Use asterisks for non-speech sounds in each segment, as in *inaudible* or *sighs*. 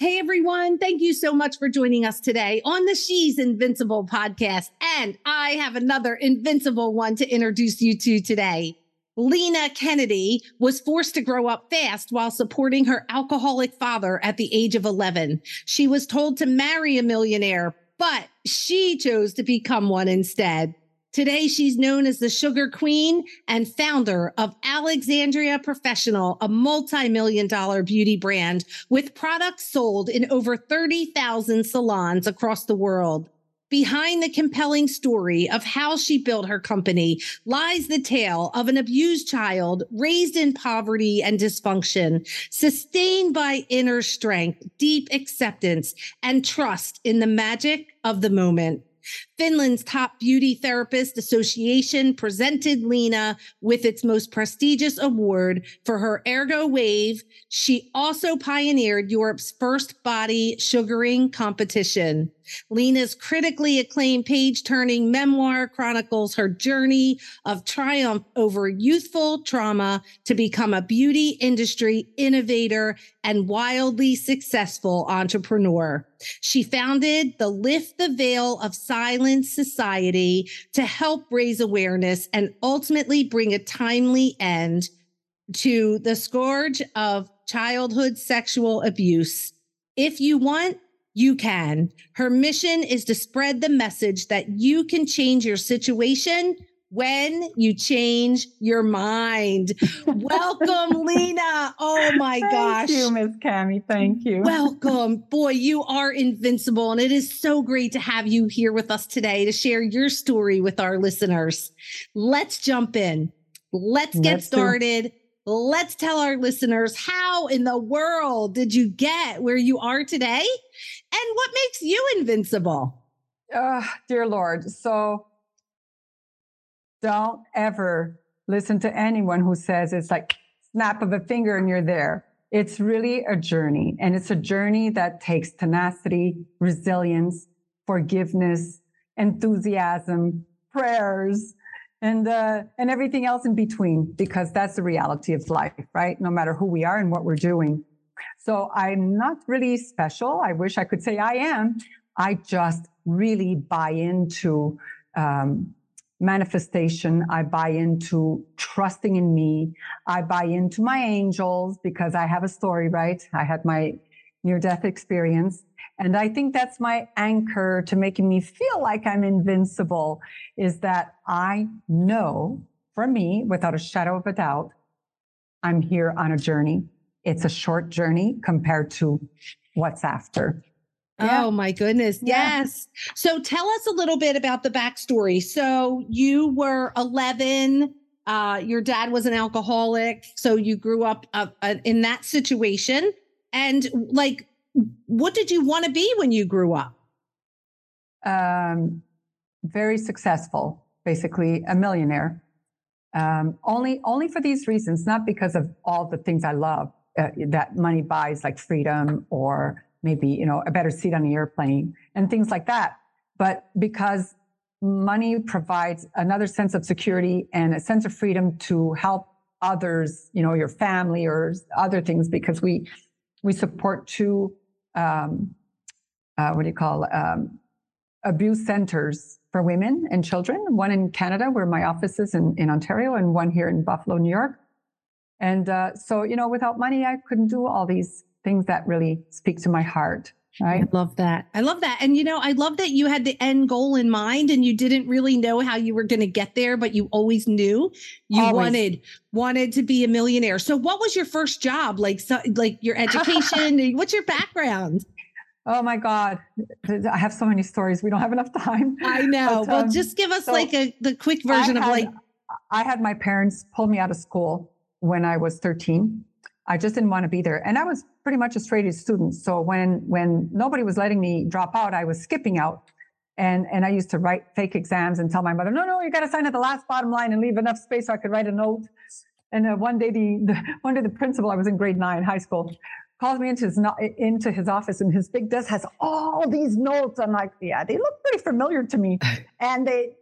Hey everyone, thank you so much for joining us today on the She's Invincible podcast. And I have another invincible one to introduce you to today. Lena Kennedy was forced to grow up fast while supporting her alcoholic father at the age of 11. She was told to marry a millionaire, but she chose to become one instead. Today, she's known as the Sugar Queen and founder of Alexandria Professional, a multi-million dollar beauty brand with products sold in over 30,000 salons across the world. Behind the compelling story of how she built her company lies the tale of an abused child raised in poverty and dysfunction, sustained by inner strength, deep acceptance, and trust in the magic of the moment. Finland's top beauty therapist association presented Lena with its most prestigious award for her Ergo Wave. She also pioneered Europe's first body sugaring competition. Lena's critically acclaimed page turning memoir chronicles her journey of triumph over youthful trauma to become a beauty industry innovator and wildly successful entrepreneur. She founded the Lift the Veil of Silence In society to help raise awareness and ultimately bring a timely end to the scourge of childhood sexual abuse. If you want, you can. Her mission is to spread the message that you can change your situation when you change your mind. *laughs* Welcome, Lena. Oh my gosh. Thank you, Miss Cami. Thank you. Welcome. Boy, you are invincible. And it is so great to have you here with us today to share your story with our listeners. Let's jump in. Let's get Let's started. Do- Let's tell our listeners how in the world did you get where you are today and what makes you invincible? Uh, dear Lord. So don't ever listen to anyone who says it's like snap of a finger and you're there. It's really a journey and it's a journey that takes tenacity, resilience, forgiveness, enthusiasm, prayers, and uh, and everything else in between because that's the reality of life right? No matter who we are and what we're doing. So i'm not really special. I wish i could say i am. I just really buy into um, manifestation i buy into trusting in me i buy into my angels because i have a story right i had my near death experience and I think that's my anchor to making me feel like I'm invincible is that I know for me, without a shadow of a doubt, I'm here on a journey. It's a short journey compared to what's after. Yeah. Oh my goodness. Yeah. Yes. So tell us a little bit about the backstory. So you were 11. Uh, your dad was an alcoholic. So you grew up uh, uh, in that situation. And like, what did you want to be when you grew up? Um, very successful, basically a millionaire. Um, only, only for these reasons, not because of all the things I love uh, that money buys, like freedom or maybe you know a better seat on the airplane and things like that, but because money provides another sense of security and a sense of freedom to help others, you know, your family or other things, because we we support two um, uh, what do you call um, abuse centers for women and children. One in Canada, where my office is in, in Ontario, and one here in Buffalo, New York. And uh, so, you know, without money, I couldn't do all these things that really speak to my heart. Right. I love that. I love that. And you know, I love that you had the end goal in mind and you didn't really know how you were going to get there, but you always knew you always. wanted wanted to be a millionaire. So what was your first job? Like so, like your education, *laughs* what's your background? Oh my God. I have so many stories. We don't have enough time. I know. But, well, um, just give us so like a the quick version had, of like I had my parents pull me out of school when I was 13. I just didn't want to be there. And I was pretty much a straight A student. So when when nobody was letting me drop out, I was skipping out. And and I used to write fake exams and tell my mother, no, no, you got to sign at the last bottom line and leave enough space so I could write a note. And uh, one day the, the *laughs* one day the principal, I was in grade nine, high school, calls me into his into his office and his big desk has all these notes. I'm like, yeah, they look pretty familiar to me. *laughs* and they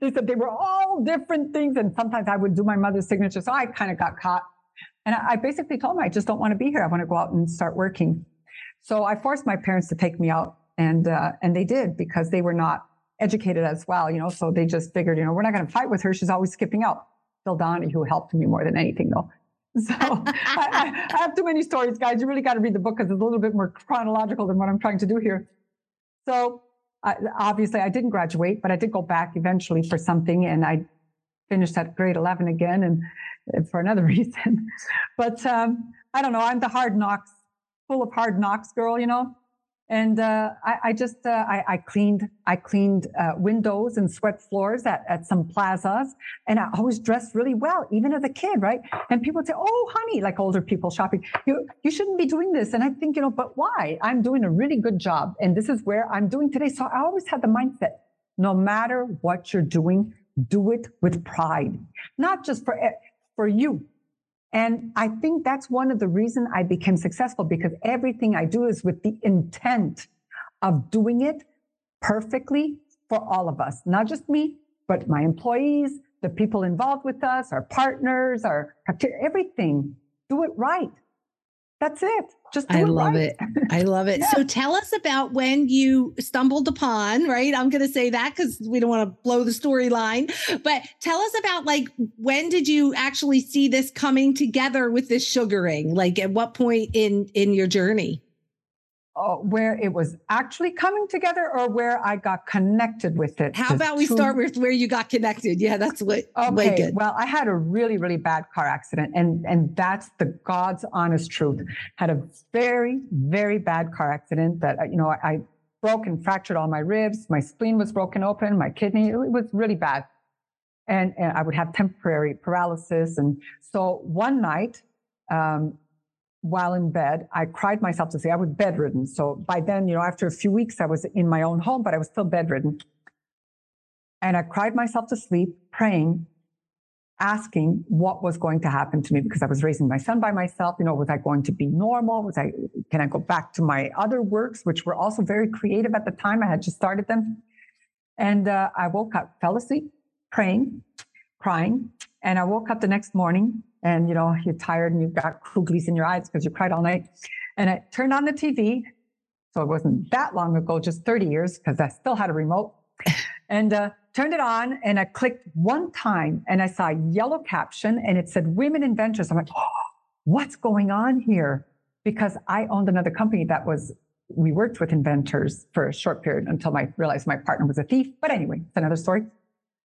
they said they were all different things. And sometimes I would do my mother's signature. So I kind of got caught and I basically told them, I just don't want to be here. I want to go out and start working. So I forced my parents to take me out, and uh, and they did because they were not educated as well, you know. So they just figured, you know, we're not going to fight with her. She's always skipping out. Phil Donnie, who helped me more than anything, though. *laughs* So I, I, have too many stories, guys. You really got to read the book because it's a little bit more chronological than what I'm trying to do here. So uh, obviously, I didn't graduate, but I did go back eventually for something, and I finished at grade 11 again. And for another *laughs* reason. but um, I don't know. I'm the hard knocks, full of hard knocks girl, you know. And uh, I, I, just uh, I, I, cleaned I cleaned uh, windows and swept floors at, at some plazas, and I always dressed really well, even as a kid, right? And people say, "Oh, honey," like older people shopping, you you shouldn't be doing this. And I think, you know, but why? I'm doing a really good job, and this is where I'm doing today. So I always had the mindset: no matter what you're doing, do it with pride, not just for for you. And I think that's one of the reasons I became successful because everything I do is with the intent of doing it perfectly for all of us, not just me, but my employees, the people involved with us, our partners, our everything. Do it right. That's it. Just I love right. it. I love it. *laughs* yeah. So tell us about when you stumbled upon, right? I'm going to say that because we don't want to blow the storyline, but tell us about like when did you actually see this coming together with this sugaring? Like at what point in in your journey? Uh, where it was actually coming together or where I got connected with it. How about we start with where you got connected? Yeah, that's what. Okay. Well, I had a really, really bad car accident, and and that's the God's honest truth. Had a very, very bad car accident that you know I, I broke and fractured all my ribs. My spleen was broken open. My kidney. It was really bad. And, and I would have temporary paralysis. And so one night, um, while in bed. I cried myself to sleep. I was bedridden. So by then, you know, after a few weeks, I was in my own home, but I was still bedridden. And I cried myself to sleep, praying, asking what was going to happen to me because I was raising my son by myself. You know, was I going to be normal? Was I, can I go back to my other works, which were also very creative at the time? I had just started them. And uh, I woke up, fell asleep, praying, crying. And I woke up the next morning and you know you're tired and you've got kooglies in your eyes because you cried all night. And i turned on the tv so it wasn't that long ago just 30 years because i still had a remote. And uh, turned it on and i clicked one time and i saw a yellow caption and it said women inventors i'm like oh, what's going on here? Because i owned another company that was we worked with inventors for a short period until I realized my partner was a thief. But anyway, it's another story.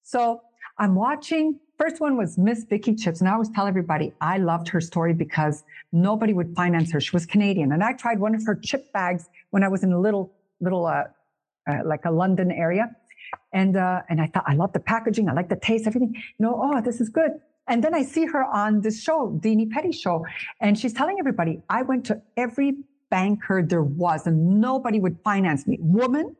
So I'm watching First one was Miss Vickie Chips. And I always tell everybody I loved her story because nobody would finance her. She was Canadian. And I tried one of her chip bags when I was in a little, little, uh, uh, like a London area. And, uh, and I thought, I love the packaging. I like the taste, everything. You know, oh, this is good. And then I see her on this show, Dini Petty show. And she's telling everybody, I went to every banker there was and nobody would finance me. Woman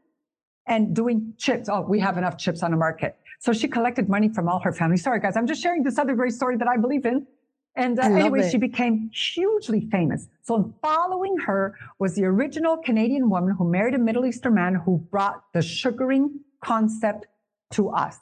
and doing chips. Oh, we have enough chips on the market. So she collected money from all her family. Sorry, guys, I'm just sharing this other great story that I believe in. And uh, anyway, it. she became hugely famous. So following her was the original Canadian woman who married a Middle Eastern man who brought the sugaring concept to us.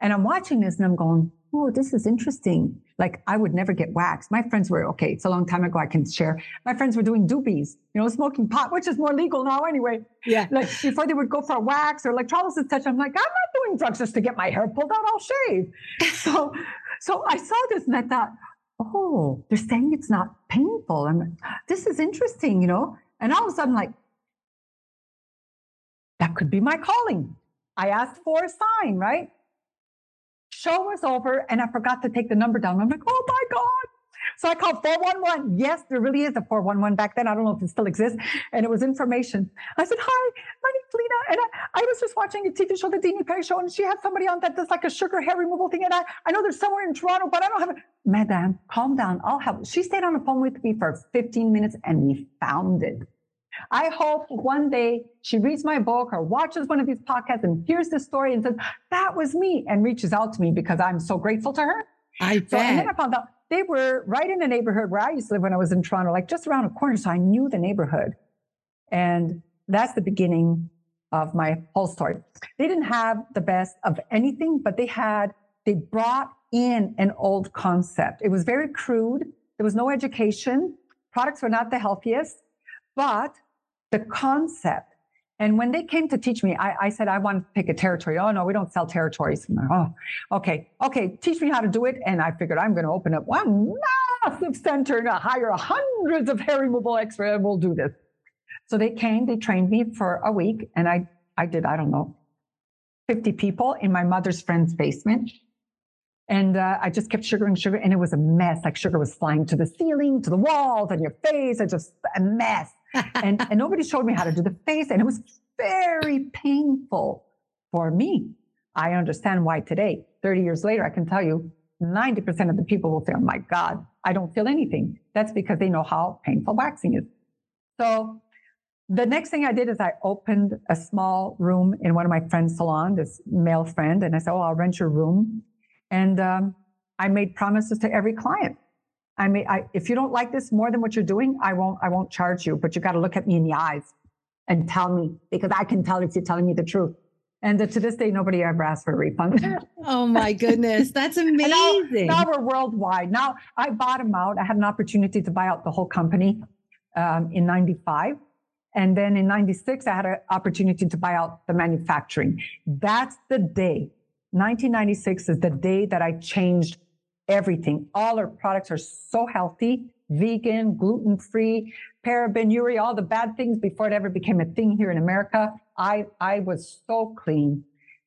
And I'm watching this and I'm going, oh, this is interesting. Like I would never get waxed. My friends were, okay, it's a long time ago. I can share. My friends were doing doobies, you know, smoking pot, which is more legal now anyway. Yeah. Like before they would go for a wax or electrolysis touch, I'm like, I'm not doing drugs just to get my hair pulled out. I'll shave. *laughs* so, so I saw this and I thought, oh, they're saying it's not painful. I'm this is interesting, you know? And all of a sudden, like that could be my calling. I asked for a sign, right? Show was over and I forgot to take the number down. I'm like, oh my God. So I called 411. Yes, there really is a 411 back then. I don't know if it still exists. And it was information. I said, Hi, my name's Lena. And I, I was just watching a TV show, the Dini Petty show, and she had somebody on that does like a sugar hair removal thing. And I, I know there's somewhere in Toronto, but I don't have it. Madam, calm down. I'll help. She stayed on the phone with me for 15 minutes and we found it. I hope one day she reads my book or watches one of these podcasts and hears the story and says, that was me and reaches out to me because I'm so grateful to her. I bet. So, and then I found out they were right in the neighborhood where I used to live when I was in Toronto, like just around a corner. So I knew the neighborhood. And that's the beginning of my whole story. They didn't have the best of anything, but they had, they brought in an old concept. It was very crude. There was no education. Products were not the healthiest, but the concept. And when they came to teach me, I, I said, I want to pick a territory. Oh, no, we don't sell territories. oh, okay. Okay. Teach me how to do it. And I figured I'm going to open up one massive center and hire hundreds of hair removal experts and we'll do this. So they came, they trained me for a week and I, I did, I don't know, 50 people in my mother's friend's basement. And uh, I just kept sugaring sugar and it was a mess. Like sugar was flying to the ceiling, to the walls, and your face. It just a mess and, and nobody showed me how to do the face. And it was very painful for me. I understand why today, 30 years later, I can tell you 90% of the people will say, Oh my God, I don't feel anything. That's because they know how painful waxing is. So the next thing I did is I opened a small room in one of my friend's salon, this male friend, and I said, Oh, I'll rent your room. And um, I made promises to every client. I mean, I, if you don't like this more than what you're doing, I won't, I won't charge you, but you got to look at me in the eyes and tell me because I can tell if you're telling me the truth. And to this day, nobody ever asked for a refund. *laughs* oh my goodness. That's amazing. Now, now, we're worldwide. Now I bought them out. I had an opportunity to buy out the whole company um, in 95. And then in 96, I had an opportunity to buy out the manufacturing. That's the day. 1996 is the day that I changed everything. All our products are so healthy, vegan, gluten free, paraben, urea, all the bad things before it ever became a thing here in America. I, I was so clean.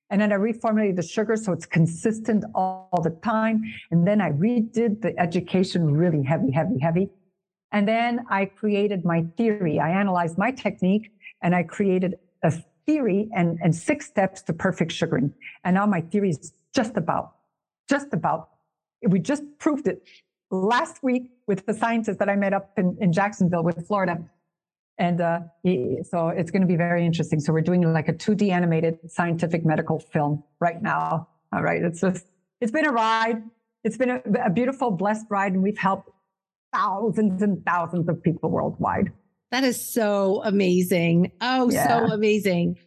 And then I reformulated the sugar so it's consistent all, all the time. And then I redid the education really heavy, heavy, heavy. And then I created my theory. I analyzed my technique and I created a theory and, and six steps to perfect sugaring. And now my theory is just about, just about we just proved it last week with the scientist that I met up in, in Jacksonville with Florida. And uh, he, so it's going to be very interesting. So we're doing like a 2D animated scientific medical film right now. All right. It's just, it's been a ride. It's been a, a beautiful, blessed ride. And we've helped thousands and thousands of people worldwide. That is so amazing. Oh, yeah. so amazing.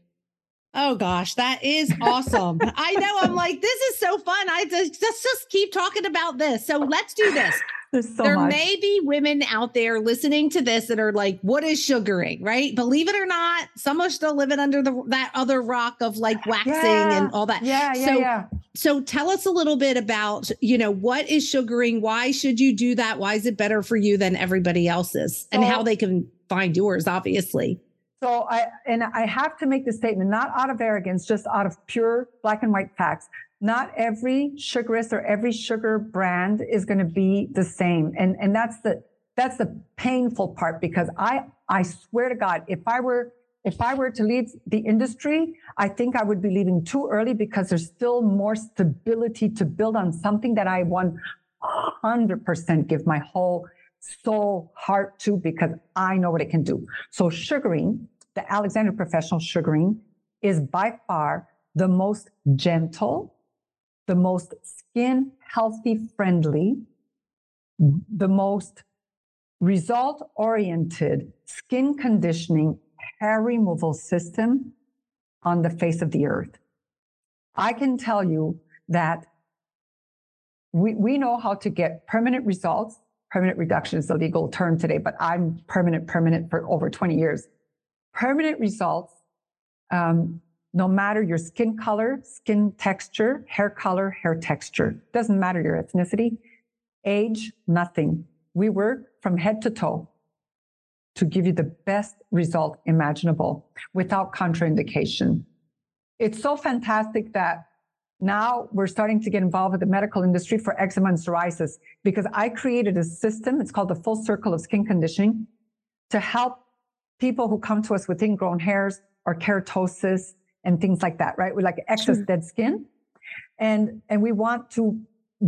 Oh gosh, that is awesome. I know. I'm like, this is so fun. I just, just just keep talking about this. So let's do this. *laughs* So there much. may be women out there listening to this that are like, what is sugaring? Right? Believe it or not, some are still living under the that other rock of like waxing yeah. and all that. Yeah, yeah, so, yeah. So tell us a little bit about, you know, what is sugaring? Why should you do that? Why is it better for you than everybody else's? So, and how they can find yours, obviously. So I and I have to make the statement, not out of arrogance, just out of pure black and white facts. Not every sugarist or every sugar brand is going to be the same. And and that's the that's the painful part because I I swear to God, if I were if I were to leave the industry, I think I would be leaving too early because there's still more stability to build on something that I 100% give my whole soul, heart to because I know what it can do. So sugaring the Alexandria Professional Sugaring is by far the most gentle, the most skin healthy friendly, the most result oriented skin conditioning hair removal system on the face of the earth. I can tell you that we, we know how to get permanent results. Permanent reduction is a legal term today, but I'm permanent, permanent for over 20 years permanent results, um, no matter your skin color, skin texture, hair color, hair texture. Doesn't matter your ethnicity, age, nothing. We work from head to toe. to give you the best result imaginable without contraindication. It's so fantastic that now we're starting to get involved with the medical industry for eczema and psoriasis because I created a system. It's called the full circle of skin conditioning to help people who come to us with ingrown hairs or keratosis and things like that, right? With like excess sure. dead skin. And, and we want to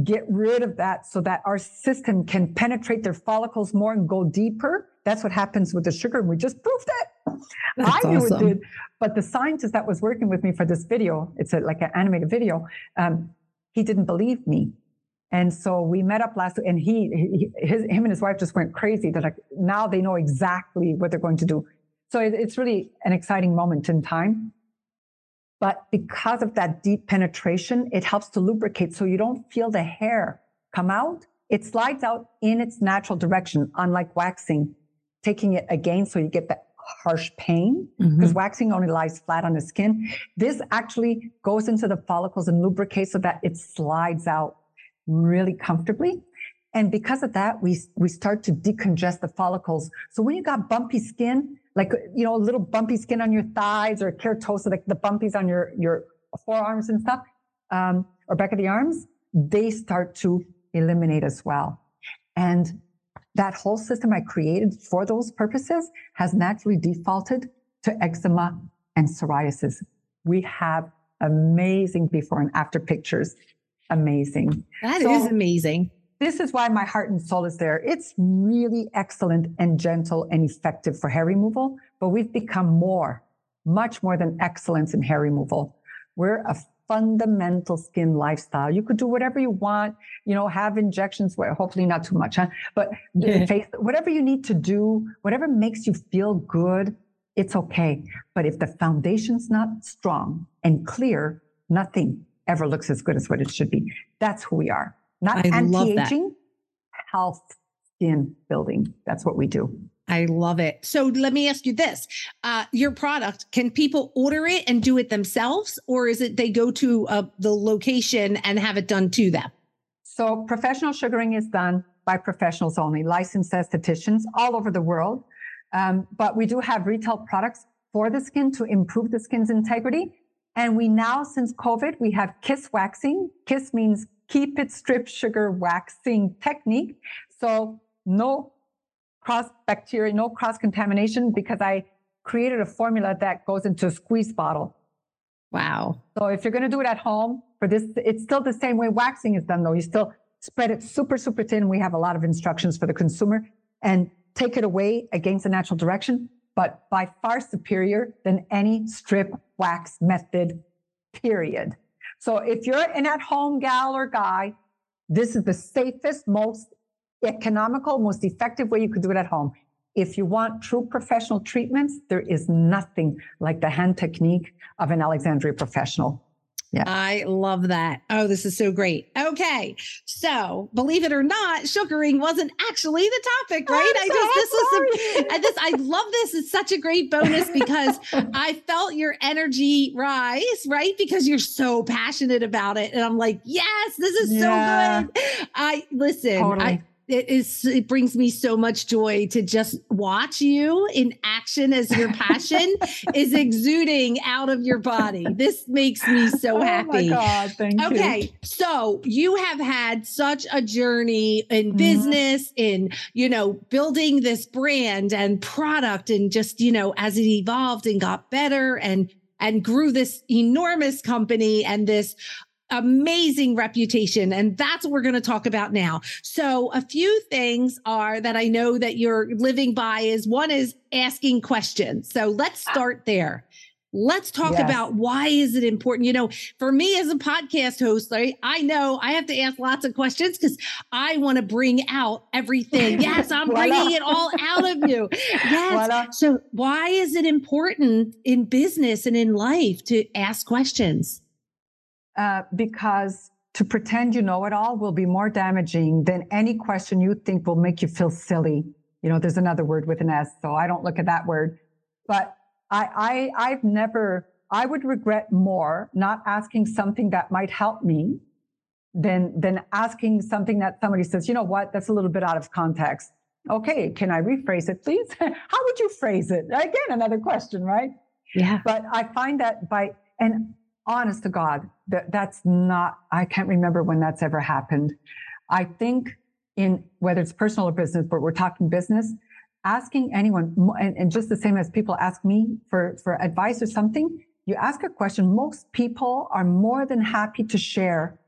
get rid of that so that our system can penetrate their follicles more and go deeper. That's what happens with the sugar. And we just proved it. That's I knew awesome. it did. But the scientist that was working with me for this video, it's a, like an animated video, um, he didn't believe me. And so we met up last, and he, he his, him and his wife just went crazy. They're like, now they know exactly what they're going to do. So it, it's really an exciting moment in time. But because of that deep penetration, it helps to lubricate so you don't feel the hair come out. It slides out in its natural direction, unlike waxing, taking it again so you get that harsh pain because mm-hmm. waxing only lies flat on the skin. This actually goes into the follicles and lubricates so that it slides out really comfortably. And because of that, we, we start to decongest the follicles. So when you got bumpy skin, like, you know, a little bumpy skin on your thighs or keratosis, like the bumpies on your, your forearms and stuff, um, or back of the arms, they start to eliminate as well. And that whole system I created for those purposes has naturally defaulted to eczema and psoriasis. We have amazing before and after pictures. Amazing. That so, is amazing. This is why my heart and soul is there. It's really excellent and gentle and effective for hair removal, but we've become more, much more than excellence in hair removal. We're a fundamental skin lifestyle. You could do whatever you want, you know, have injections, well, hopefully not too much, huh? But yeah. face, whatever you need to do, whatever makes you feel good, it's okay. But if the foundation's not strong and clear, nothing ever looks as good as what it should be. That's who we are not I anti-aging, health, skin building. That's what we do. I love it. So let me ask you this: uh, Your product, can people order it and do it themselves, or is it they go to uh, the location and have it done to them? So professional sugaring is done by professionals only, licensed estheticians all over the world. Um, but we do have retail products for the skin to improve the skin's integrity. And we now, since COVID, we have kiss waxing. Kiss means keep it strip sugar waxing technique. So no cross bacteria, no cross contamination because I created a formula that goes into a squeeze bottle. Wow. So if you're going to do it at home for this, it's still the same way waxing is done though. You still spread it super, super thin. We have a lot of instructions for the consumer and take it away against the natural direction, but by far superior than any strip wax method, period. So if you're an at home gal or guy, this is the safest, most economical, most effective way you could do it at home. If you want true professional treatments, there is nothing like the hand technique of an Alexandria professional. Yeah. I love that. Oh, this is so great. Okay. So believe it or not, sugaring wasn't actually the topic, right? I'm I just, this was, this, I love this. It's such a great bonus because *laughs* I felt your energy rise, right? Because you're so passionate about it. And I'm like, yes, this is yeah. so good. I listen, totally. I, it is it brings me so much joy to just watch you in action as your *laughs* passion is exuding out of your body. This makes me so happy. Oh my God, thank okay, you. Okay, so you have had such a journey in mm-hmm. business, mm-hmm. in you know, building this brand and product, and just you know, as it evolved and got better and and grew this enormous company and this amazing reputation. And that's what we're going to talk about now. So a few things are that I know that you're living by is one is asking questions. So let's ah. start there. Let's talk yes. about why is it important? You know, for me as a podcast host, right, I know I have to ask lots of questions because I want to bring out everything. *laughs* Yes, I'm bringing it all out of you. Yes. So why is it important in business and in life to ask questions? Uh, because to pretend you know it all will be more damaging than any question you think will make you feel silly. You know, there's another word with an S, so I don't look at that word. But I, I, I've never, I would regret more not asking something that might help me than, than asking something that somebody says, you know what, that's a little bit out of context. Okay, can I rephrase it, please? *laughs* How would you phrase it? Again, another question, right? Yeah. But I find that by, and honest to God, that that's not, I can't remember when that's ever happened. I think in whether it's personal or business, but we're talking business, asking anyone, and, and just the same as people ask me for, for advice or something, you ask a question, most people are more than happy to share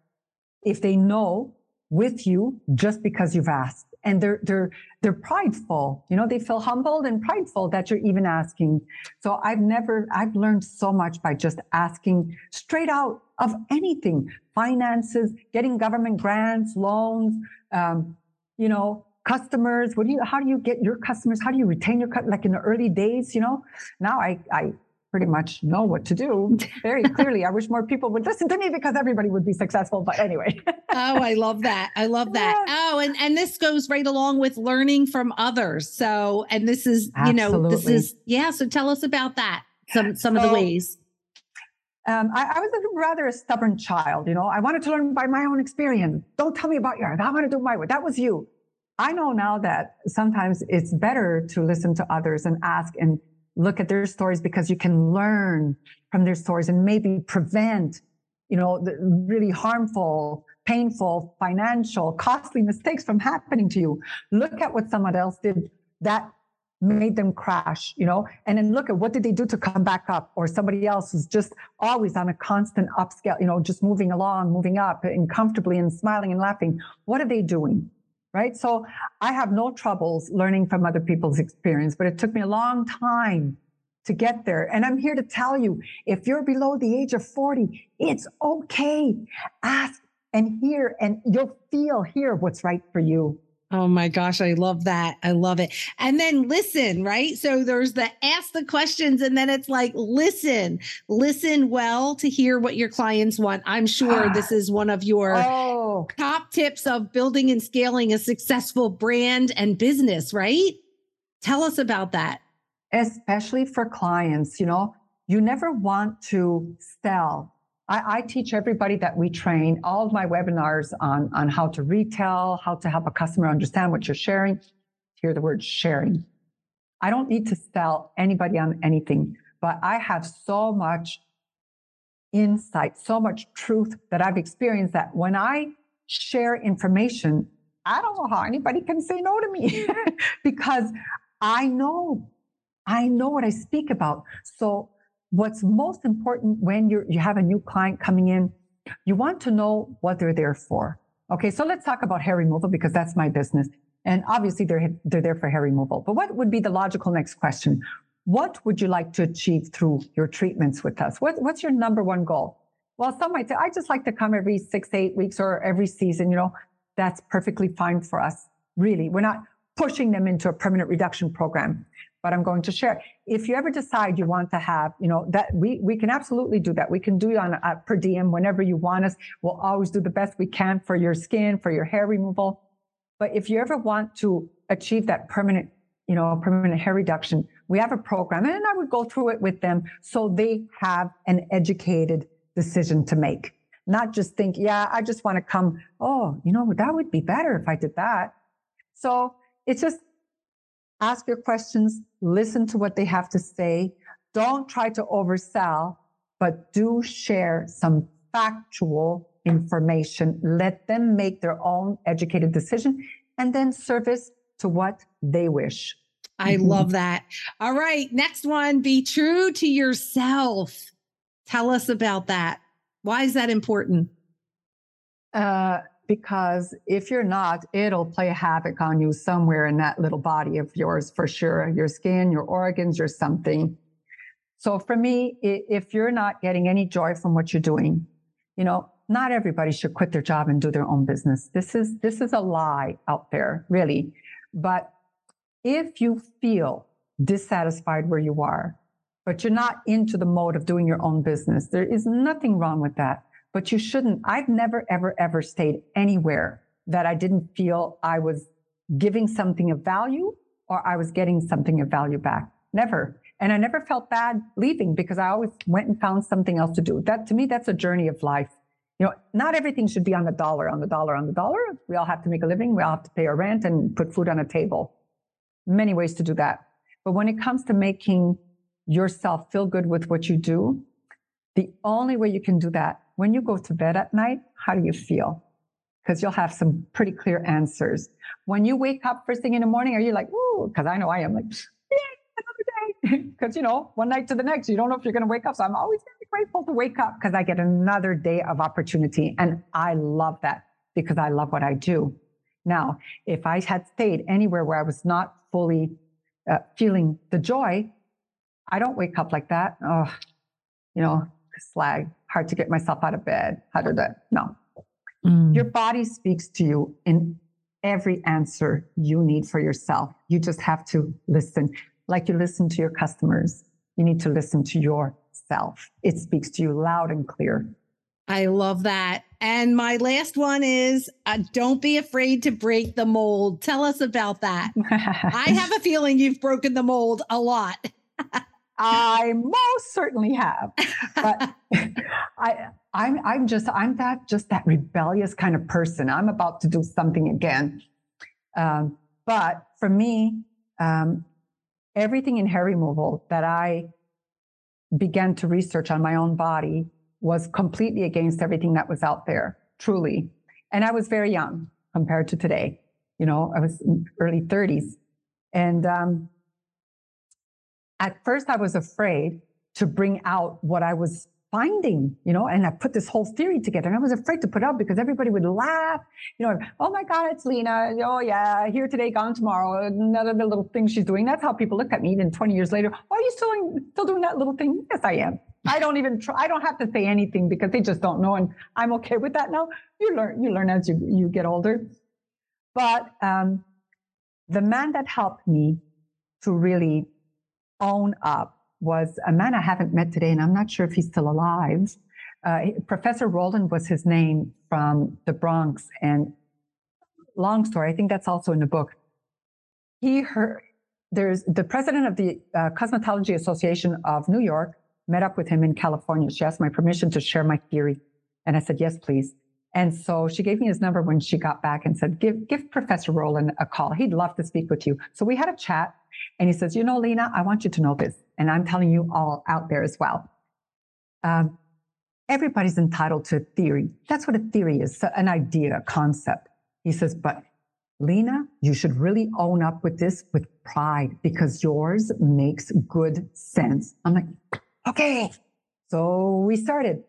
if they know with you just because you've asked and they're they're they're prideful. You know they feel humbled and prideful that you're even asking. So i've never i've learned so much by just asking straight out of anything finances getting government grants loans um, you know customers. What do you how do you get your customers? How do you retain your like in the early days you know? Now i i pretty much know what to do *laughs* very clearly. I wish more people would listen to me because everybody would be successful. But anyway. *laughs* oh, I love that. I love that. Yeah. Oh, and and this goes right along with learning from others. So, and this is, Absolutely. you know, this is yeah. So tell us about that. Some some so, of the ways. Um, I, I, was a rather a stubborn child. You know, I wanted to learn by my own experience. Don't tell me about yours. I want to do my way. That was you. I know now that sometimes it's better to listen to others and ask and look at their stories because you can learn from their stories and maybe prevent, you know, the really harmful, painful, financial, costly mistakes from happening to you. Look at what someone else did that made them crash, you know, and then look at what did they do to come back up or somebody else who's just always on a constant upscale, you know, just moving along, moving up and comfortably and smiling and laughing. What are they doing? Right? So I have no troubles learning from other people's experience, but it took me a long time to get there. And I'm here to tell you if you're below the age of 40, it's okay. Ask and hear, and you'll feel, hear what's right for you. Oh my gosh, I love that. I love it. And then listen, right? So there's the ask the questions, and then it's like listen, listen well to hear what your clients want. I'm sure ah. this is one of your oh. top tips of building and scaling a successful brand and business, right? Tell us about that. Especially for clients, you know, you never want to sell I, I, teach everybody that we train all of my webinars on, on how to retail, how to help a customer understand what you're sharing. Hear the word sharing. I don't need to sell anybody on anything, but I have so much insight, so much truth that I've experienced that when I share information, I don't know how anybody can say no to me *laughs* because I know, I know what I speak about. So what's most important when you you have a new client coming in, you want to know what they're there for. Okay, so let's talk about hair removal because that's my business. And obviously they're they're there for hair removal. But what would be the logical next question? What would you like to achieve through your treatments with us? What, what's your number one goal? Well, some might say, I just like to come every six, eight weeks or every season. You know, that's perfectly fine for us. Really, we're not pushing them into a permanent reduction program but I'm going to share. If you ever decide you want to have, you know, that we we can absolutely do that. We can do it on a, per diem whenever you want us. We'll always do the best we can for your skin, for your hair removal. But if you ever want to achieve that permanent, you know, permanent hair reduction, we have a program, and I would go through it with them so they have an educated decision to make. Not just think, yeah, I just want to come. Oh, you know, that would be better if I did that. So it's just ask your questions, listen to what they have to say. Don't try to oversell, but do share some factual information. Let them make their own educated decision and then service to what they wish. I mm-hmm. love that. All right. Next one be true to yourself. Tell us about that. Why is that important? Uh, because if you're not, it'll play havoc on you somewhere in that little body of yours for sure. Your skin, your organs, your something. So for me, if you're not getting any joy from what you're doing, you know, not everybody should quit their job and do their own business. This is this is a lie out there, really. But if you feel dissatisfied where you are, but you're not into the mode of doing your own business, there is nothing wrong with that but you shouldn't. I've never, ever, ever stayed anywhere that I didn't feel I was giving something of value or I was getting something of value back. Never. And I never felt bad leaving because I always went and found something else to do. That to me, that's a journey of life. You know, not everything should be on the dollar, on the dollar, on the dollar. We all have to make a living. We all have to pay our rent and put food on a table. many ways to do that. But when it comes to making yourself feel good with what you do, the only way you can do that when you go to bed at night, how do you feel? Because you'll have some pretty clear answers. When you wake up first thing in the morning, are you like, ooh, because I know I am like, yeah, another day. *laughs* Because, you know, one night to the next, you don't know if you're going to wake up. So I'm always very grateful to wake up because I get another day of opportunity. And I love that because I love what I do. Now, if I had stayed anywhere where I was not fully uh, feeling the joy, I don't wake up like that. Oh, you know, slag, hard to get myself out of bed. How did that? No. Mm. Your body speaks to you in every answer you need for yourself. You just have to listen. Like you listen to your customers, you need to listen to yourself. It speaks to you loud and clear. I love that. And my last one is uh, don't be afraid to break the mold. Tell us about that. *laughs* I have a feeling you've broken the mold a lot. *laughs* I most certainly have, but *laughs* I, I'm, I'm just, I'm that, just that rebellious kind of person. I'm about to do something again. Um, but for me, um, everything in hair removal that I began to research on my own body was completely against everything that was out there, truly. And I was very young compared to today. You know, I was early 30s. And um, at first, I was afraid to bring out what I was finding, you know, and I put this whole theory together and I was afraid to put out because everybody would laugh, you know, oh my God, it's Lena. Oh yeah, here today, gone tomorrow. Another little thing she's doing. That's how people look at me. Even 20 years later, oh, are you still, still doing that little thing? Yes, I am. I don't even try. I don't have to say anything because they just don't know. And I'm okay with that now. You learn, you learn as you, you get older. But um, the man that helped me to really own up was a man I haven't met today, and I'm not sure if he's still alive. Uh, Professor Roland was his name from the Bronx. And long story, I think that's also in the book. He heard, there's the president of the uh, Cosmetology Association of New York met up with him in California. She asked my permission to share my theory. And I said, yes, please. And so she gave me his number when she got back and said, give, give Professor Roland a call. He'd love to speak with you. So we had a chat and he says, you know, Lena, I want you to know this. And I'm telling you all out there as well. Um, everybody's entitled to a theory. That's what a theory is, an idea, a concept. He says, but Lena, you should really own up with this with pride because yours makes good sense. I'm like, okay. So we started,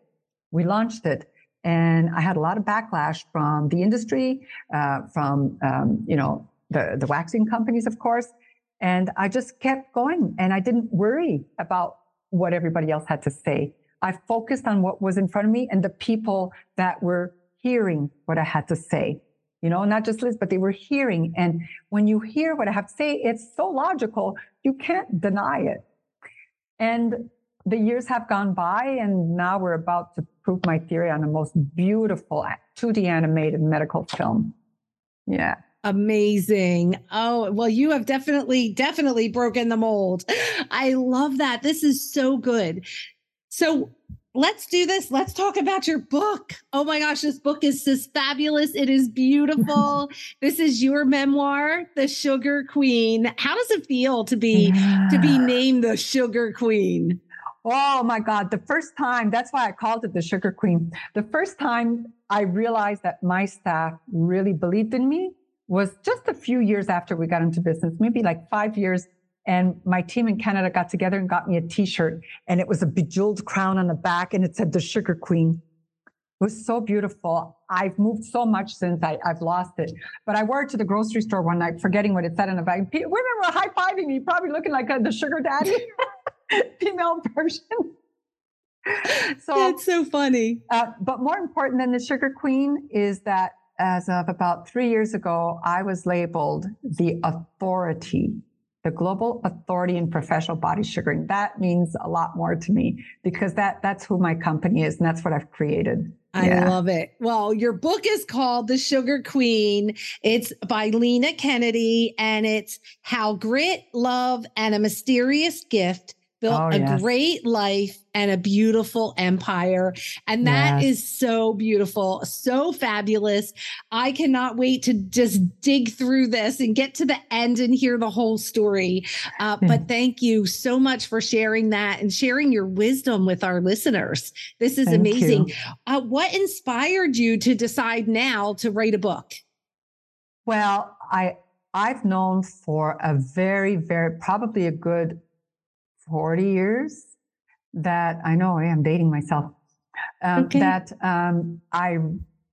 we launched it. And I had a lot of backlash from the industry, uh, from, um, you know, the, the waxing companies, of course. And I just kept going and I didn't worry about what everybody else had to say. I focused on what was in front of me and the people that were hearing what I had to say. You know, not just Liz, but they were hearing. And when you hear what I have to say, it's so logical, you can't deny it. And the years have gone by, and now we're about to prove my theory on the most beautiful 2D animated medical film. Yeah. Amazing. Oh, well, you have definitely, definitely broken the mold. I love that. This is so good. So let's do this. Let's talk about your book. Oh my gosh, this book is just fabulous. It is beautiful. *laughs* this is your memoir, The Sugar Queen. How does it feel to be yeah. to be named the Sugar Queen? Oh my God. The first time, that's why I called it the Sugar Queen. The first time I realized that my staff really believed in me was just a few years after we got into business, maybe like five years. And my team in Canada got together and got me a t shirt, and it was a bejeweled crown on the back, and it said the Sugar Queen. It was so beautiful. I've moved so much since I, have lost it. But I wore it to the grocery store one night, forgetting what it said on the back. Women were high fiving me, probably looking like a, the sugar daddy. *laughs* female version. *laughs* so that's so funny. Uh, but more important than the sugar queen is that as of about three years ago, I was labeled the authority, the global authority in professional body sugaring. That means a lot more to me because that that's who my company is and that's what I've created. I yeah. love it. Well, your book is called The Sugar Queen. It's by Lena Kennedy and it's How Grit, Love, and a Mysterious Gift built Oh, a yes. great life and a beautiful empire. And that Yes. is so beautiful, so fabulous. I cannot wait to just dig through this and get to the end and hear the whole story. Uh, But thank you so much for sharing that and sharing your wisdom with our listeners. This is Thank amazing. Uh, what inspired you to decide now to write a book? Well, I I've known for a very, very probably a good 40 years that I know I am dating myself. Um, Okay. That um, I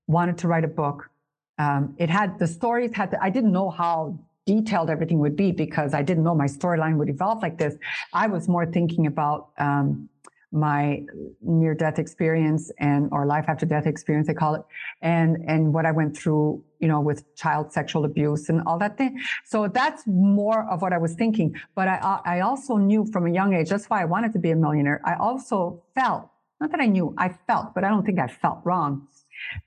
wanted to write a book. Um, it had the stories had to, I didn't know how detailed everything would be because I didn't know my storyline would evolve like this. I was more thinking about um, my near death experience and or life after death experience they call it. And and what i went through you know with child sexual abuse and all that thing. So that's more of what i was thinking. But i i also knew from a young age that's why i wanted to be a millionaire. I also felt not that i knew i felt but i don't think i felt wrong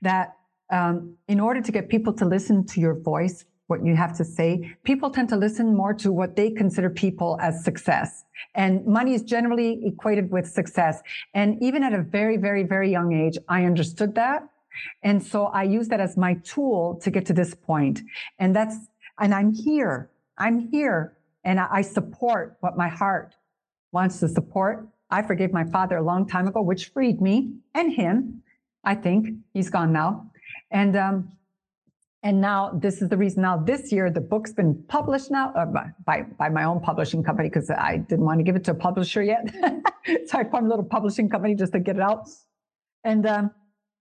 that um, in order to get people to listen to your voice what you have to say people tend to listen more to what they consider people as success and money is generally equated with success. And even at a very, very, very young age, I understood that. And so I use that as my tool to get to this point. And that's, and I'm here. I'm here. And I, support what my heart wants to support. I forgave my father a long time ago, which freed me and him. I think he's gone now. And, um, and now this is the reason now this year the book's been published now uh, by, by, my own publishing company because I didn't want to give it to a publisher yet. *laughs* so I formed a little publishing company just to get it out. And um,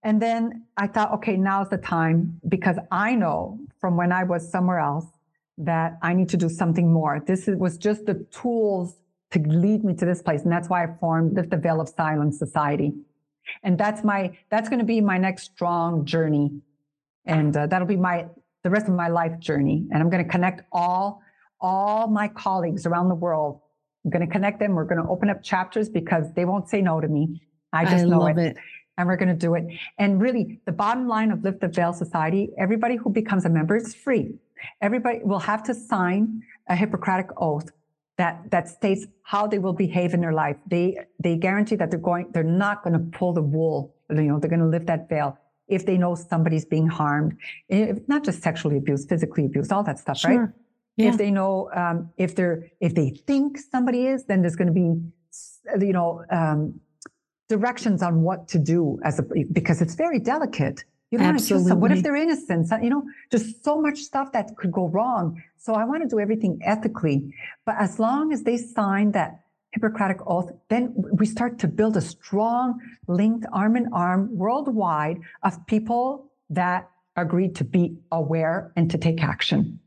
and then I thought, okay, now's the time because I know from when I was somewhere else that I need to do something more. This was just the tools to lead me to this place. And that's why I formed Lift the Veil of Silence Society. And that's my that's going to be my next strong journey and uh, that'll be my the rest of my life journey. And i'm going to connect all all my colleagues around the world. I'm going to connect them. We're going to open up chapters because they won't say no to me. I just know love it, it. and we're going to do it. And really the bottom line of lift the veil society everybody who becomes a member is free. Everybody will have to sign a hippocratic oath that that states how they will behave in their life. They they guarantee that they're going they're not going to pull the wool. You know they're going to lift that veil if they know somebody's being harmed, if, not just sexually abused, physically abused, all that stuff, right? Sure. Yeah. If they know, um, if they're, if they think somebody is, then there's going to be, you know, um, directions on what to do as a because it's very delicate. You don't want to kill. What if they're innocent? You know, just so much stuff that could go wrong. So I want to do everything ethically, but as long as they sign that Hippocratic oath, then we start to build a strong linked arm in arm worldwide of people that agreed to be aware and to take action.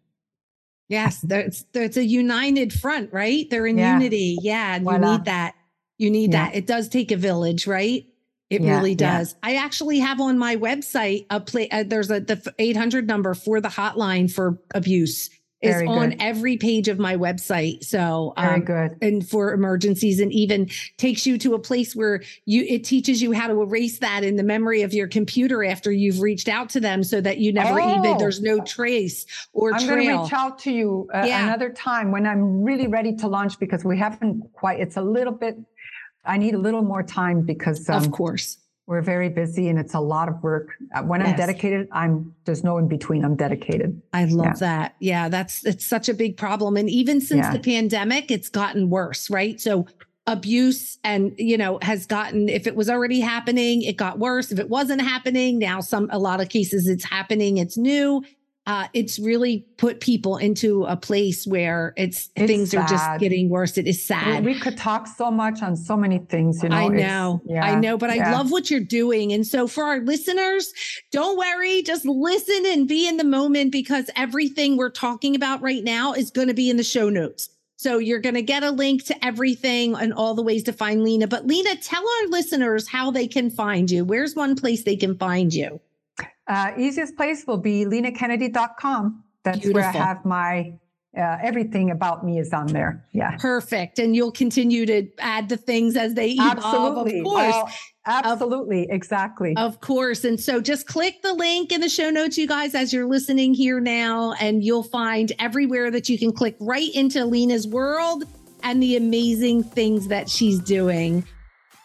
Yes, there's there's a united front, right? They're in Yeah. unity. Yeah, and you Voila. need that. You need Yeah. that. It does take a village, right? It Yeah, really does. I actually have on my website a play. Uh, there's a the 800 number for the hotline for abuse. Is Very on good. every page of my website. So Very um, good. and for emergencies and even takes you to a place where you it teaches you how to erase that in the memory of your computer after you've reached out to them so that you never even Oh. there's no trace or I'm going to reach out to you uh, Yeah. another time when I'm really ready to launch because we haven't quite, it's a little bit, I need a little more time because um, of course we're very busy and it's a lot of work. Uh, When I'm dedicated, I'm, there's no in between. I'm dedicated. I love Yeah. that. Yeah, that's it's such a big problem. And even since Yeah. the pandemic, it's gotten worse, right? So abuse and you know has gotten if it was already happening, it got worse. If it wasn't happening, now some a lot of cases it's happening, it's new. Uh, it's really put people into a place where it's, It's things are just getting worse. It is sad. we could talk so much on so many things, you know. I know, yeah, I know, but I love what you're doing. And so for our listeners, don't worry, just listen and be in the moment because everything we're talking about right now is going to be in the show notes. So you're going to get a link to everything and all the ways to find Lena. But Lena, tell our listeners how they can find you. Where's one place they can find you? Uh, easiest place will be lenakennedy.com. That's where I have my uh, everything about me is on there. Yeah. Perfect. And you'll continue to add the things as they evolve, Absolutely. of course. Well, absolutely. exactly. Of course. And so just click the link in the show notes, you guys, as you're listening here now, and you'll find everywhere that you can click right into Lena's world. and the amazing things that she's doing.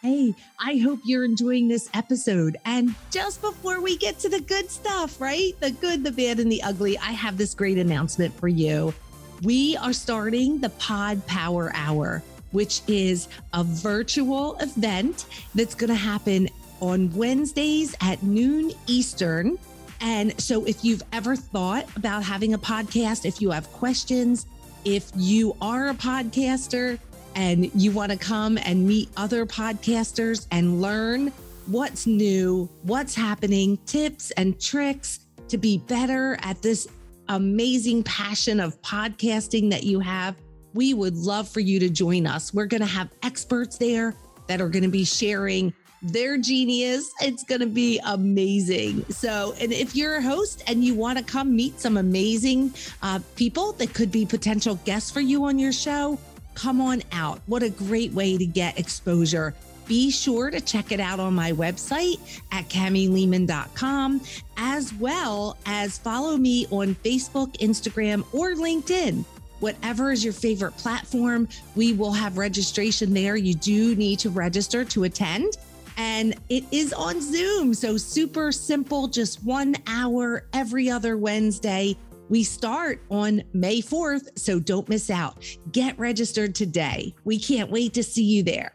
Hey, I hope you're enjoying this episode. And just before we get to the good stuff, right? The good, the bad, and the ugly, I have this great announcement for you. We are starting the Pod Power Hour, which is a virtual event that's going to happen on Wednesdays at noon Eastern. And so, if you've ever thought about having a podcast, if you have questions, if you are a podcaster and you want to come and meet other podcasters and learn what's new, what's happening, tips and tricks to be better at this amazing passion of podcasting that you have, we would love for you to join us. We're going to have experts there that are going to be sharing their genius. It's going to be amazing. So, and if you're a host and you want to come meet some amazing uh, people that could be potential guests for you on your show, come on out. What a great way to get exposure. Be sure to check it out on my website at camilehman.com, as well as follow me on Facebook, Instagram, or LinkedIn whatever is your favorite platform, we will have registration there. You do need to register to attend and it is on Zoom. So super simple, just one hour every other Wednesday. We start on May 4th, so don't miss out. Get registered today. We can't wait to see you there.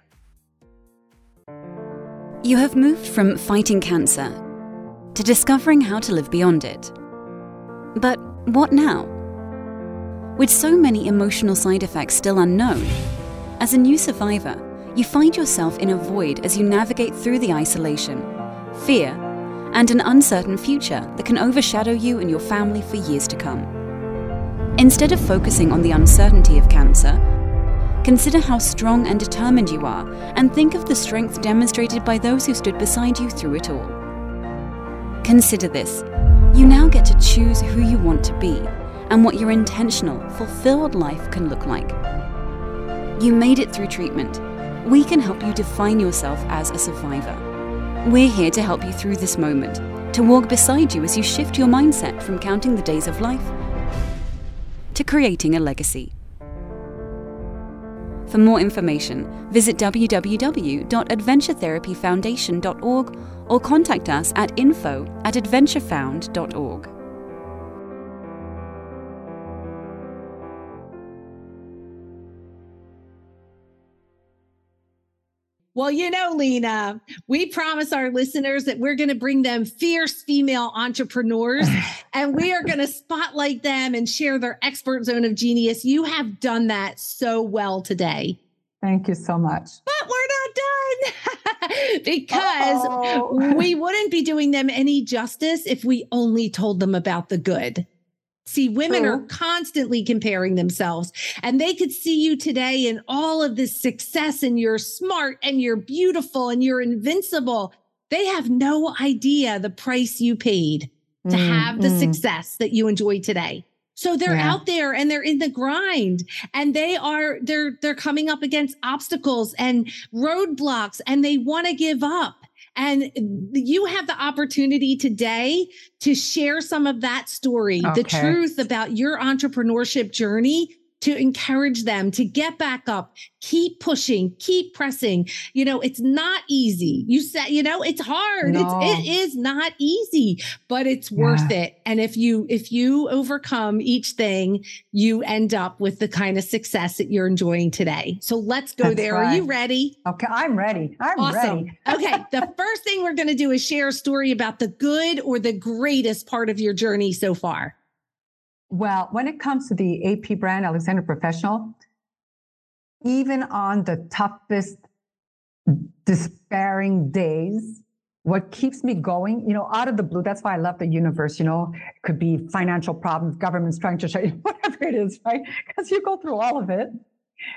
You have moved from fighting cancer to discovering how to live beyond it. But what now? With so many emotional side effects still unknown, as a new survivor, you find yourself in a void as you navigate through the isolation, fear, and an uncertain future that can overshadow you and your family for years to come. Instead of focusing on the uncertainty of cancer, consider how strong and determined you are and think of the strength demonstrated by those who stood beside you through it all. Consider this you now get to choose who you want to be and what your intentional, fulfilled life can look like. You made it through treatment we can help you define yourself as a survivor. We're here to help you through this moment, to walk beside you as you shift your mindset from counting the days of life to creating a legacy. For more information, visit www.adventuretherapyfoundation.org or contact us at info at adventurefound.org. Well, you know, Lena, we promise our listeners that we're going to bring them fierce female entrepreneurs *sighs* and we are going to spotlight them and share their expert zone of genius. You have done that so well today. Thank you so much. But we're not done *laughs* because Uh-oh. we wouldn't be doing them any justice if we only told them about the good. See, women True. are constantly comparing themselves, and they could see you today in all of this success, and you're smart, and you're beautiful, and you're invincible. They have no idea the price you paid to mm, have the mm. success that you enjoy today. So they're yeah. out there and they're in the grind and they are they're they're coming up against obstacles and roadblocks and they want to give up. And you have the opportunity today to share some of that story, okay. the truth about your entrepreneurship journey to encourage them to get back up, keep pushing, keep pressing. You know, it's not easy. You said, you know, it's hard. No. It's it is not easy, but it's yeah. worth it. And if you if you overcome each thing, you end up with the kind of success that you're enjoying today. So let's go That's there. Right. Are you ready? Okay, I'm ready. I'm awesome. ready. *laughs* okay, the first thing we're going to do is share a story about the good or the greatest part of your journey so far. Well, when it comes to the AP brand, Alexandria Professional, even on the toughest, despairing days, what keeps me going, you know, out of the blue, that's why I love the universe, you know, it could be financial problems, government's trying to shut you, *laughs* whatever it is, right? Because you go through all of it.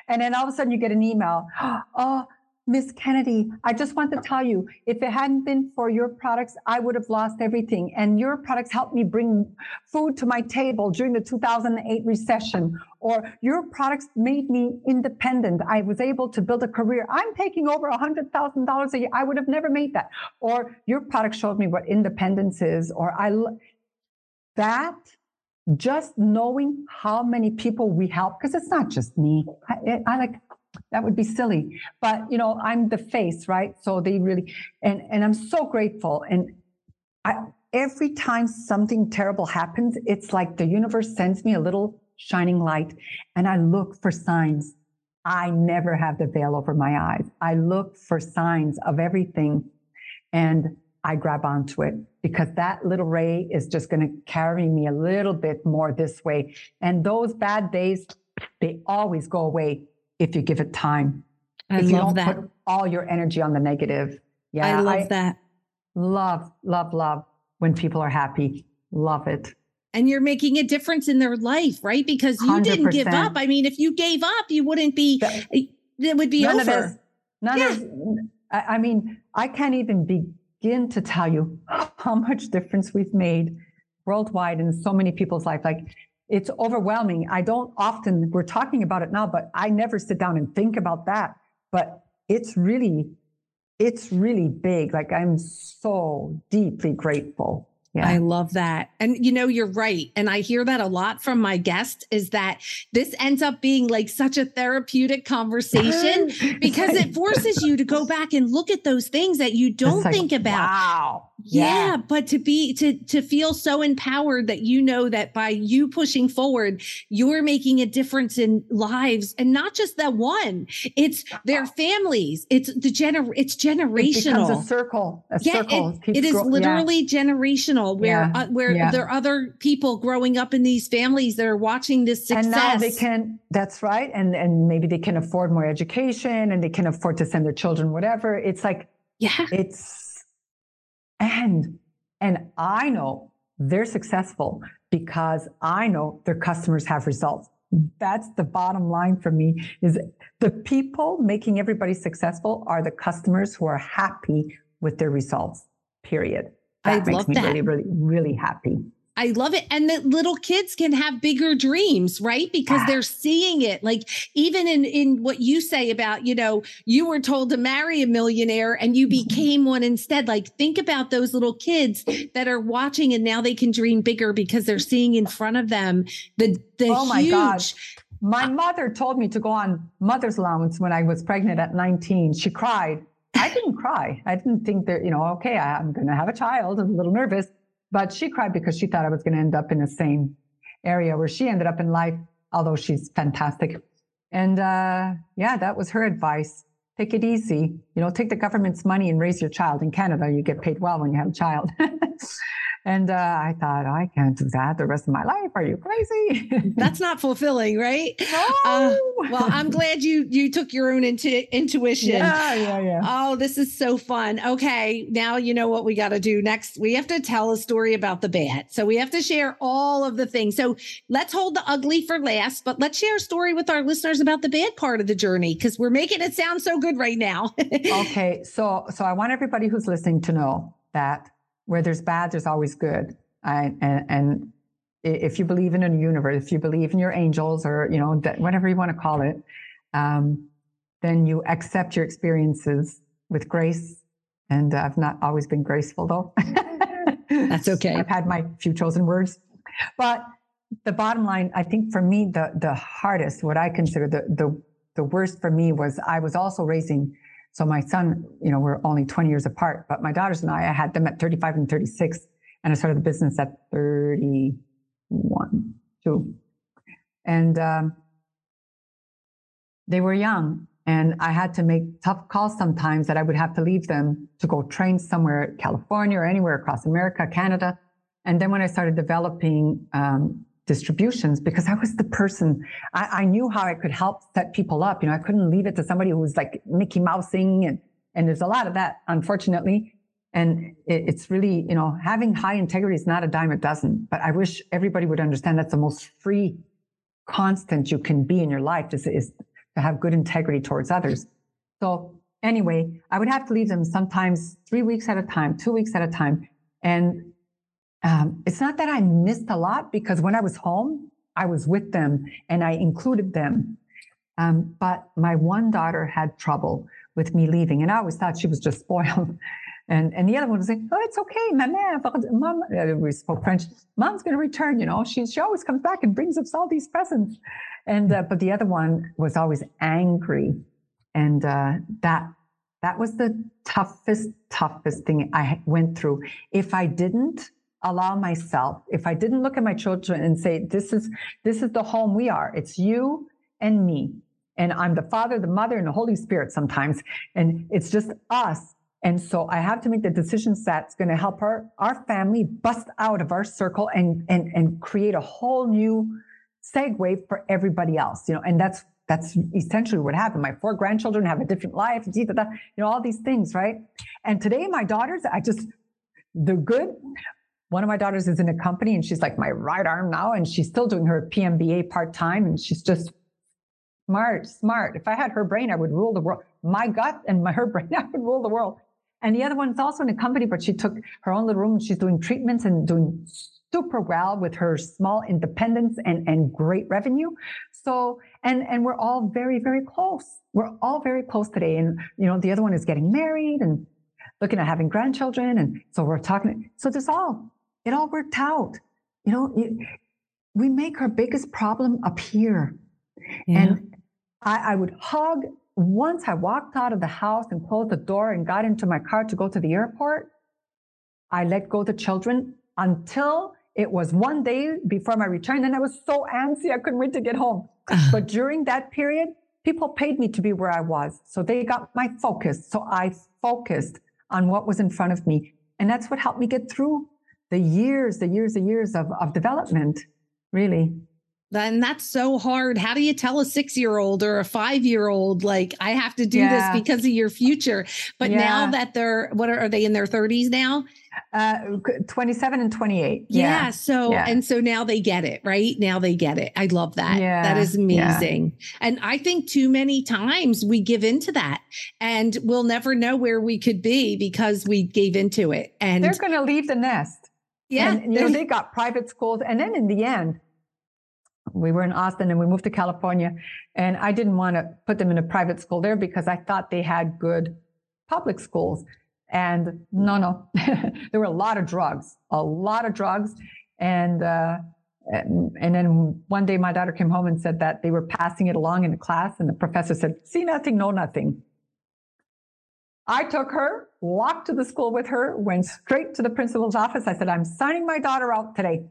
And then all of a sudden you get an email, *gasps* oh, Miss Kennedy, I just want to tell you, if it hadn't been for your products, I would have lost everything. And your products helped me bring food to my table during the 2008 recession. Or your products made me independent. I was able to build a career. I'm taking over $100,000 a year. I would have never made that. Or your product showed me what independence is. Or I, that just knowing how many people we help, because it's not just me. I, I like that would be silly, but you know, I'm the face, right? So they really, and and I'm so grateful. And I, every time something terrible happens, it's like the universe sends me a little shining light, and I look for signs. I never have the veil over my eyes. I look for signs of everything, and I grab onto it because that little ray is just going to carry me a little bit more this way. And those bad days, they always go away if you give it time. I if love you don't that. put all your energy on the negative. Yeah. I love that. Love, love, love when people are happy. Love it. And you're making a difference in their life, right? Because you did not give up. I mean, if you gave up, you wouldn't be, eh, it would be none over. of this, none Yeah. of, I, I mean, I can't even begin to tell you *laughs* how much difference we've made worldwide in so many people's life. Like it's overwhelming. I don't often, we're talking about it now, but I never sit down and think about that. But it's really, it's really big. Like I'm so deeply grateful. Yeah. I love that. And you know, you're right. And I hear that a lot from my guests is that this ends up being like such a therapeutic conversation *laughs* because it forces you to go back and look at those things that you don't like, think about. Wow. Yeah, but to be to to feel so empowered that you know that by you pushing forward, you're making a difference in lives and not just that one. It's their uh-huh. families. It's the gener it's generational. It becomes a circle. A yeah, circle. it, keeps it is literally yeah. literally where Yeah, uh, where yeah. there are other people growing up in these families that are watching this success. And now they can, that's right. And and maybe they can afford more education and they can afford to send their children whatever. It's like yeah. it's and and I know they're successful because I know their customers have results. That's the bottom line for me is the people making everybody successful are the customers who are happy with their results. Period. I makes love me that. really, really, really happy. I love it. And that little kids can have bigger dreams, right? Because Yeah. they're seeing it. Like even in in what you say about, you know, you were told to marry a millionaire and you Mm-hmm. became one instead. Like think about those little kids that are watching and now they can dream bigger because they're seeing in front of them the the Oh my huge God. My mother told me to go on mother's allowance when I was pregnant at 19. She cried. I didn't cry. I didn't think that, you know, okay, I- I'm going to have a child. I'm a little nervous, but she cried because she thought I was going to end up in the same area where she ended up in life, although she's fantastic. And uh, yeah, that was her advice. Take it easy. You know, take the government's money and raise your child. In Canada, you get paid well when you have a child. *laughs* and uh, I thought, I can't do that the rest of my life. Are you crazy? *laughs* that's not fulfilling, right? No. Uh, well, I'm glad you you took your own intu- intuition. Yeah, yeah, yeah. Oh, this is so fun. Okay, now you know what we got to do next. We have to tell a story about the bad. So we have to share all of the things. So let's hold the ugly for last, but let's share a story with our listeners about the bad part of the journey because we're making it sound so good right now. *laughs* okay, so so I want everybody who's listening to know that where there's bad, there's always good. I, and and if you believe in a universe, if you believe in your angels, or you know that whatever you want to call it, um, then you accept your experiences with grace. And I've not always been graceful though. *laughs* That's okay. I've had my few chosen words, but the bottom line, I think for me, the the hardest, what I consider the the the worst for me was I was also raising. So my son, you know, we're only 20 years apart, but my daughters and I, I had them at 35 and 36, and I started the business at 31, two, and um, they were young. And I had to make tough calls sometimes that I would have to leave them to go train somewhere, California or anywhere across America, Canada. And then when I started developing um, distributions, because I was the person, I, I knew how I could help set people up. You know, I couldn't leave it to somebody who was like Mickey Mousing, and and there's a lot of that, unfortunately. And it, it's really, you know, having high integrity is not a dime a dozen. But I wish everybody would understand that's the most free constant you can be in your life is, is to have good integrity towards others. So anyway, I would have to leave them sometimes three weeks at a time, two weeks at a time. And um, it's not that I missed a lot because when I was home, I was with them and I included them. Um, but my one daughter had trouble with me leaving. And I always thought she was just *laughs* spoiled. And and the other one was like, oh, it's okay, mom. We spoke French. Mom's going to return. You know, she she always comes back and brings us all these presents. And uh, but the other one was always angry, and uh, that that was the toughest toughest thing I went through. If I didn't allow myself, if I didn't look at my children and say, this is this is the home we are. It's you and me. And I'm the Father, the Mother, and the Holy Spirit sometimes. And it's just us and so I have to make the decisions that's going to help our, our family bust out of our circle and, and, and create a whole new segue for everybody else, you know, and that's, that's essentially what happened. My four grandchildren have a different life, you know, all these things, right? And today my daughters, I just, they're good. One of my daughters is in a company and she's like my right arm now, and she's still doing her PMBA part time, and she's just smart, smart. If I had her brain, I would rule the world. My gut and my her *laughs* brain, I would rule the world. And the other one is also in a company, but she took her own little room. She's doing treatments and doing super well with her small independence and, and great revenue. So, and, and we're all very, very close. We're all very close today. And, you know, the other one is getting married and looking at having grandchildren. And so we're talking. So this all, it all worked out. You know, it, we make our biggest problem appear. Yeah. And I, I would hug once I walked out of the house and closed the door and got into my car to go to the airport, I let go the children until it was one day before my return. And I was so antsy, I couldn't wait to get home. *laughs* but during that period, people paid me to be where I was. So they got my focus. So I focused on what was in front of me. And that's what helped me get through the years, the years, the years of, of development, really. And that's so hard. How do you tell a six year old or a five year old, like, I have to do yeah. this because of your future? But yeah. now that they're, what are, are, they in their 30s now? Uh, 27 and 28. Yeah. yeah so, and so now they get it, right? Now they get it. I love that. Yeah. That is amazing. And I think too many times we give into that and we'll never know where we could be because we gave into it. And they're going to leave the nest. Yeah. And, you know, they got private schools. And then in the end, we were in Austin and we moved to California. And I didn't want to put them in a private school there because I thought they had good public schools. And no, no, *laughs* there were a lot of drugs, a lot of drugs. And, uh, and, and then one day my daughter came home and said that they were passing it along in the class. And the professor said, see nothing, know nothing. I took her, walked to the school with her, went straight to the principal's office. I said, I'm signing my daughter out today.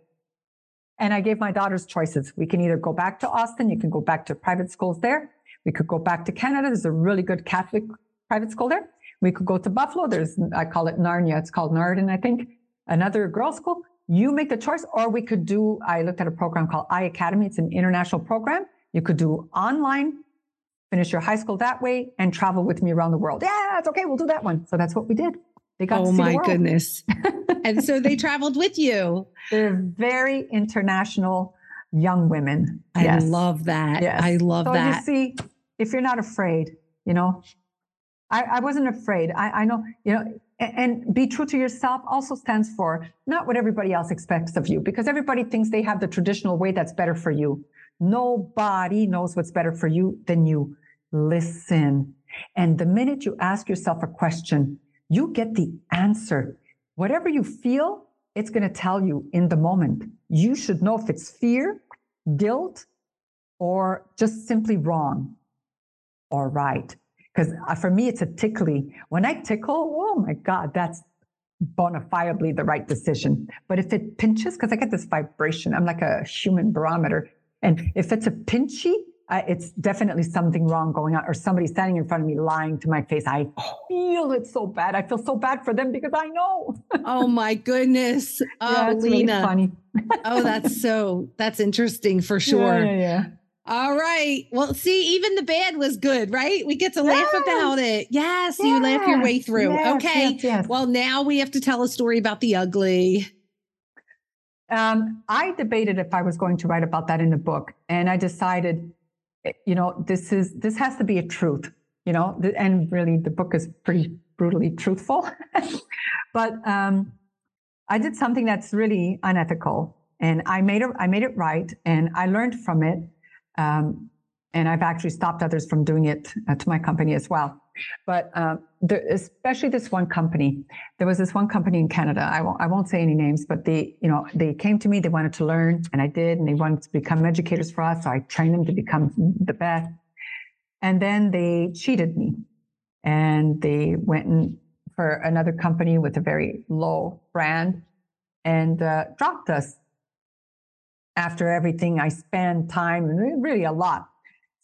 And I gave my daughters choices. We can either go back to Austin, you can go back to private schools there. We could go back to Canada. There's a really good Catholic private school there. We could go to Buffalo. There's, I call it Narnia. It's called Nardin, I think. Another girls' school. You make the choice. Or we could do, I looked at a program called iAcademy. It's an international program. You could do online, finish your high school that way, and travel with me around the world. Yeah, it's okay. We'll do that one. So that's what we did. They got oh my goodness. *laughs* and so they traveled with you. They're very international young women. I yes. love that. Yes. I love so that. You see, if you're not afraid, you know, I, I wasn't afraid. I, I know, you know, and, and be true to yourself also stands for not what everybody else expects of you, because everybody thinks they have the traditional way that's better for you. Nobody knows what's better for you than you. Listen. And the minute you ask yourself a question, you get the answer. Whatever you feel, it's going to tell you in the moment. You should know if it's fear, guilt, or just simply wrong or right. Because uh, for me, it's a tickly. When I tickle, oh my God, that's bona fidely the right decision. But if it pinches, because I get this vibration, I'm like a human barometer. And if it's a pinchy, uh, it's definitely something wrong going on, or somebody standing in front of me lying to my face. I feel it so bad. I feel so bad for them because I know. oh my goodness, oh, *laughs* yeah, Lena. Really oh, that's so that's interesting for sure. Yeah, yeah, yeah. All right. Well, see, even the bad was good, right? We get to yes. laugh about it. Yes, yes. you laugh your way through. Yes, okay. Well, now we have to tell a story about the ugly. Um, I debated if I was going to write about that in the book, and I decided you know, this is this has to be a truth, you know, and really the book is pretty brutally truthful. *laughs* but um, I did something that's really unethical, and I made it. I made it right, and I learned from it. Um, and I've actually stopped others from doing it uh, to my company as well. But uh, there, especially this one company, there was this one company in Canada. I won't, I won't say any names, but they, you know, they came to me. They wanted to learn, and I did, and they wanted to become educators for us. So I trained them to become the best. And then they cheated me, and they went and for another company with a very low brand, and uh, dropped us after everything I spent time really a lot.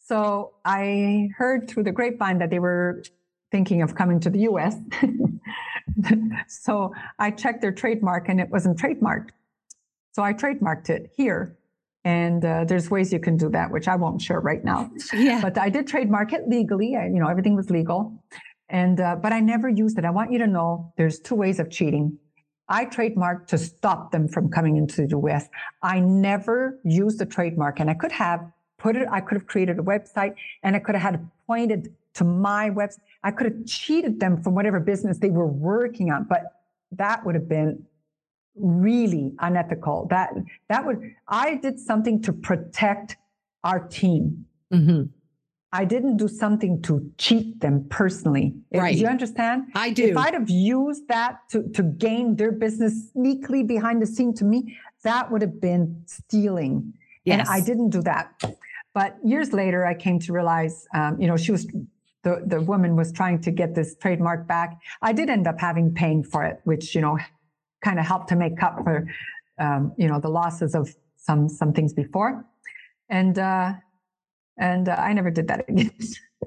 So I heard through the grapevine that they were thinking of coming to the US. *laughs* so I checked their trademark and it wasn't trademarked. So I trademarked it here. And uh, there's ways you can do that, which I won't share right now. *laughs* Yeah. But I did trademark it legally. I, you know, everything was legal. And uh, but I never used it. I want you to know there's two ways of cheating. I trademarked to stop them from coming into the US. I never used the trademark, and I could have put it, I could have created a website and I could have had it pointed to my website. I could have cheated them from whatever business they were working on, but that would have been really unethical. That that would I did something to protect our team. Mm-hmm. I didn't do something to cheat them personally. Right. Do you understand? I do. If I'd have used that to, to gain their business sneakily behind the scene to me, that would have been stealing. Yes. And I didn't do that. But years later, I came to realize, um, you know, she was the the woman was trying to get this trademark back. I did end up having paying for it, which you know, kind of helped to make up for, um, you know, the losses of some some things before. And uh, and uh, I never did that again.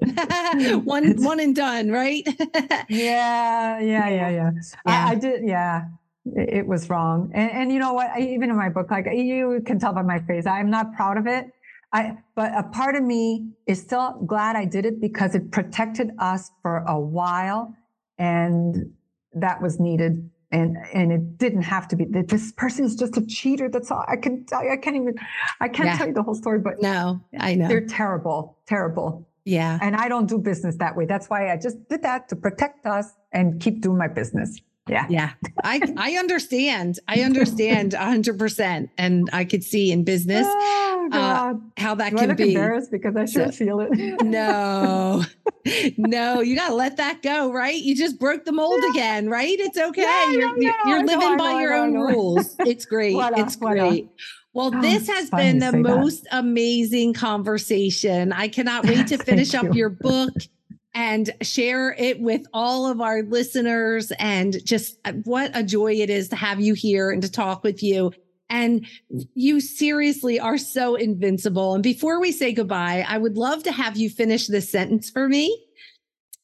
*laughs* one *laughs* one and done, right? *laughs* yeah, yeah, yeah, yeah. I, I, did, yeah. It, it was wrong, and, and you know what? I, even in my book, like you can tell by my face, I'm not proud of it. I, but a part of me is still glad I did it because it protected us for a while, and that was needed. And and it didn't have to be. That this person is just a cheater. That's all i can tell you. I can't even i can't yeah. tell you the whole story but no i know. they're terrible terrible. Yeah. And i don't do business that way. That's why i just did that to protect us and keep doing my business yeah. Yeah. I i understand. I understand 100% and i could see in business *laughs* oh, uh, how that Do can I be. embarrassed because i should so, feel it? *laughs* No. No you got to let that go right? You just broke the mold yeah. again right? It's okay. yeah, you're, yeah, you're living by your own *laughs* rules. It's great. It's great. Well, oh, this has been the most that. amazing conversation. I cannot wait to finish up you. your book and share it with all of our listeners. And just uh, what a joy it is to have you here and to talk with you. And you seriously are so invincible. And before we say goodbye, I would love to have you finish this sentence for me.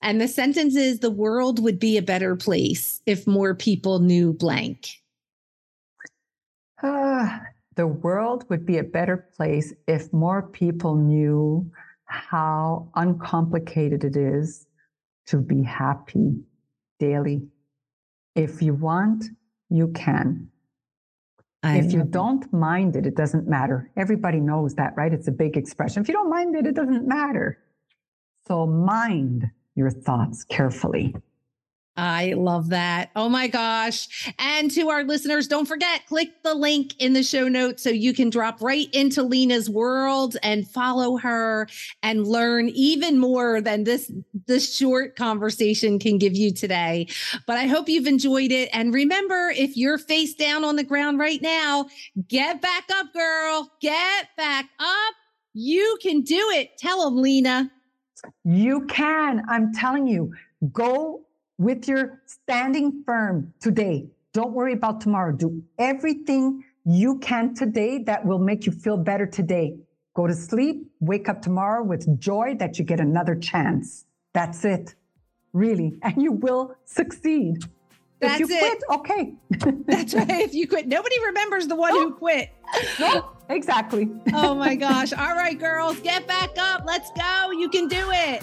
And the sentence is the world would be a better place if more people knew blank. Uh, the world would be a better place if more people knew how uncomplicated it is to be happy daily. If you want, you can. I if you don't mind it, it doesn't matter. Everybody knows that, right? It's a big expression. If you don't mind it, it doesn't matter. So mind your thoughts carefully. I love that. Oh my gosh. And to our listeners, don't forget, click the link in the show notes so you can drop right into Lena's world and follow her and learn even more than this this short conversation can give you today. But I hope you've enjoyed it. And remember, if you're face down on the ground right now, get back up, girl. Get back up. You can do it. Tell them, Lena. You can. I'm telling you, go with your standing firm today. Don't worry about tomorrow. Do everything you can today that will make you feel better today. Go to sleep, wake up tomorrow with joy that you get another chance. That's it. Really. And you will succeed. That's if you it. quit, okay. *laughs* That's right. If you quit, nobody remembers the one who quit. No, exactly. oh my *laughs* gosh. All right, girls, get back up. Let's go. You can do it.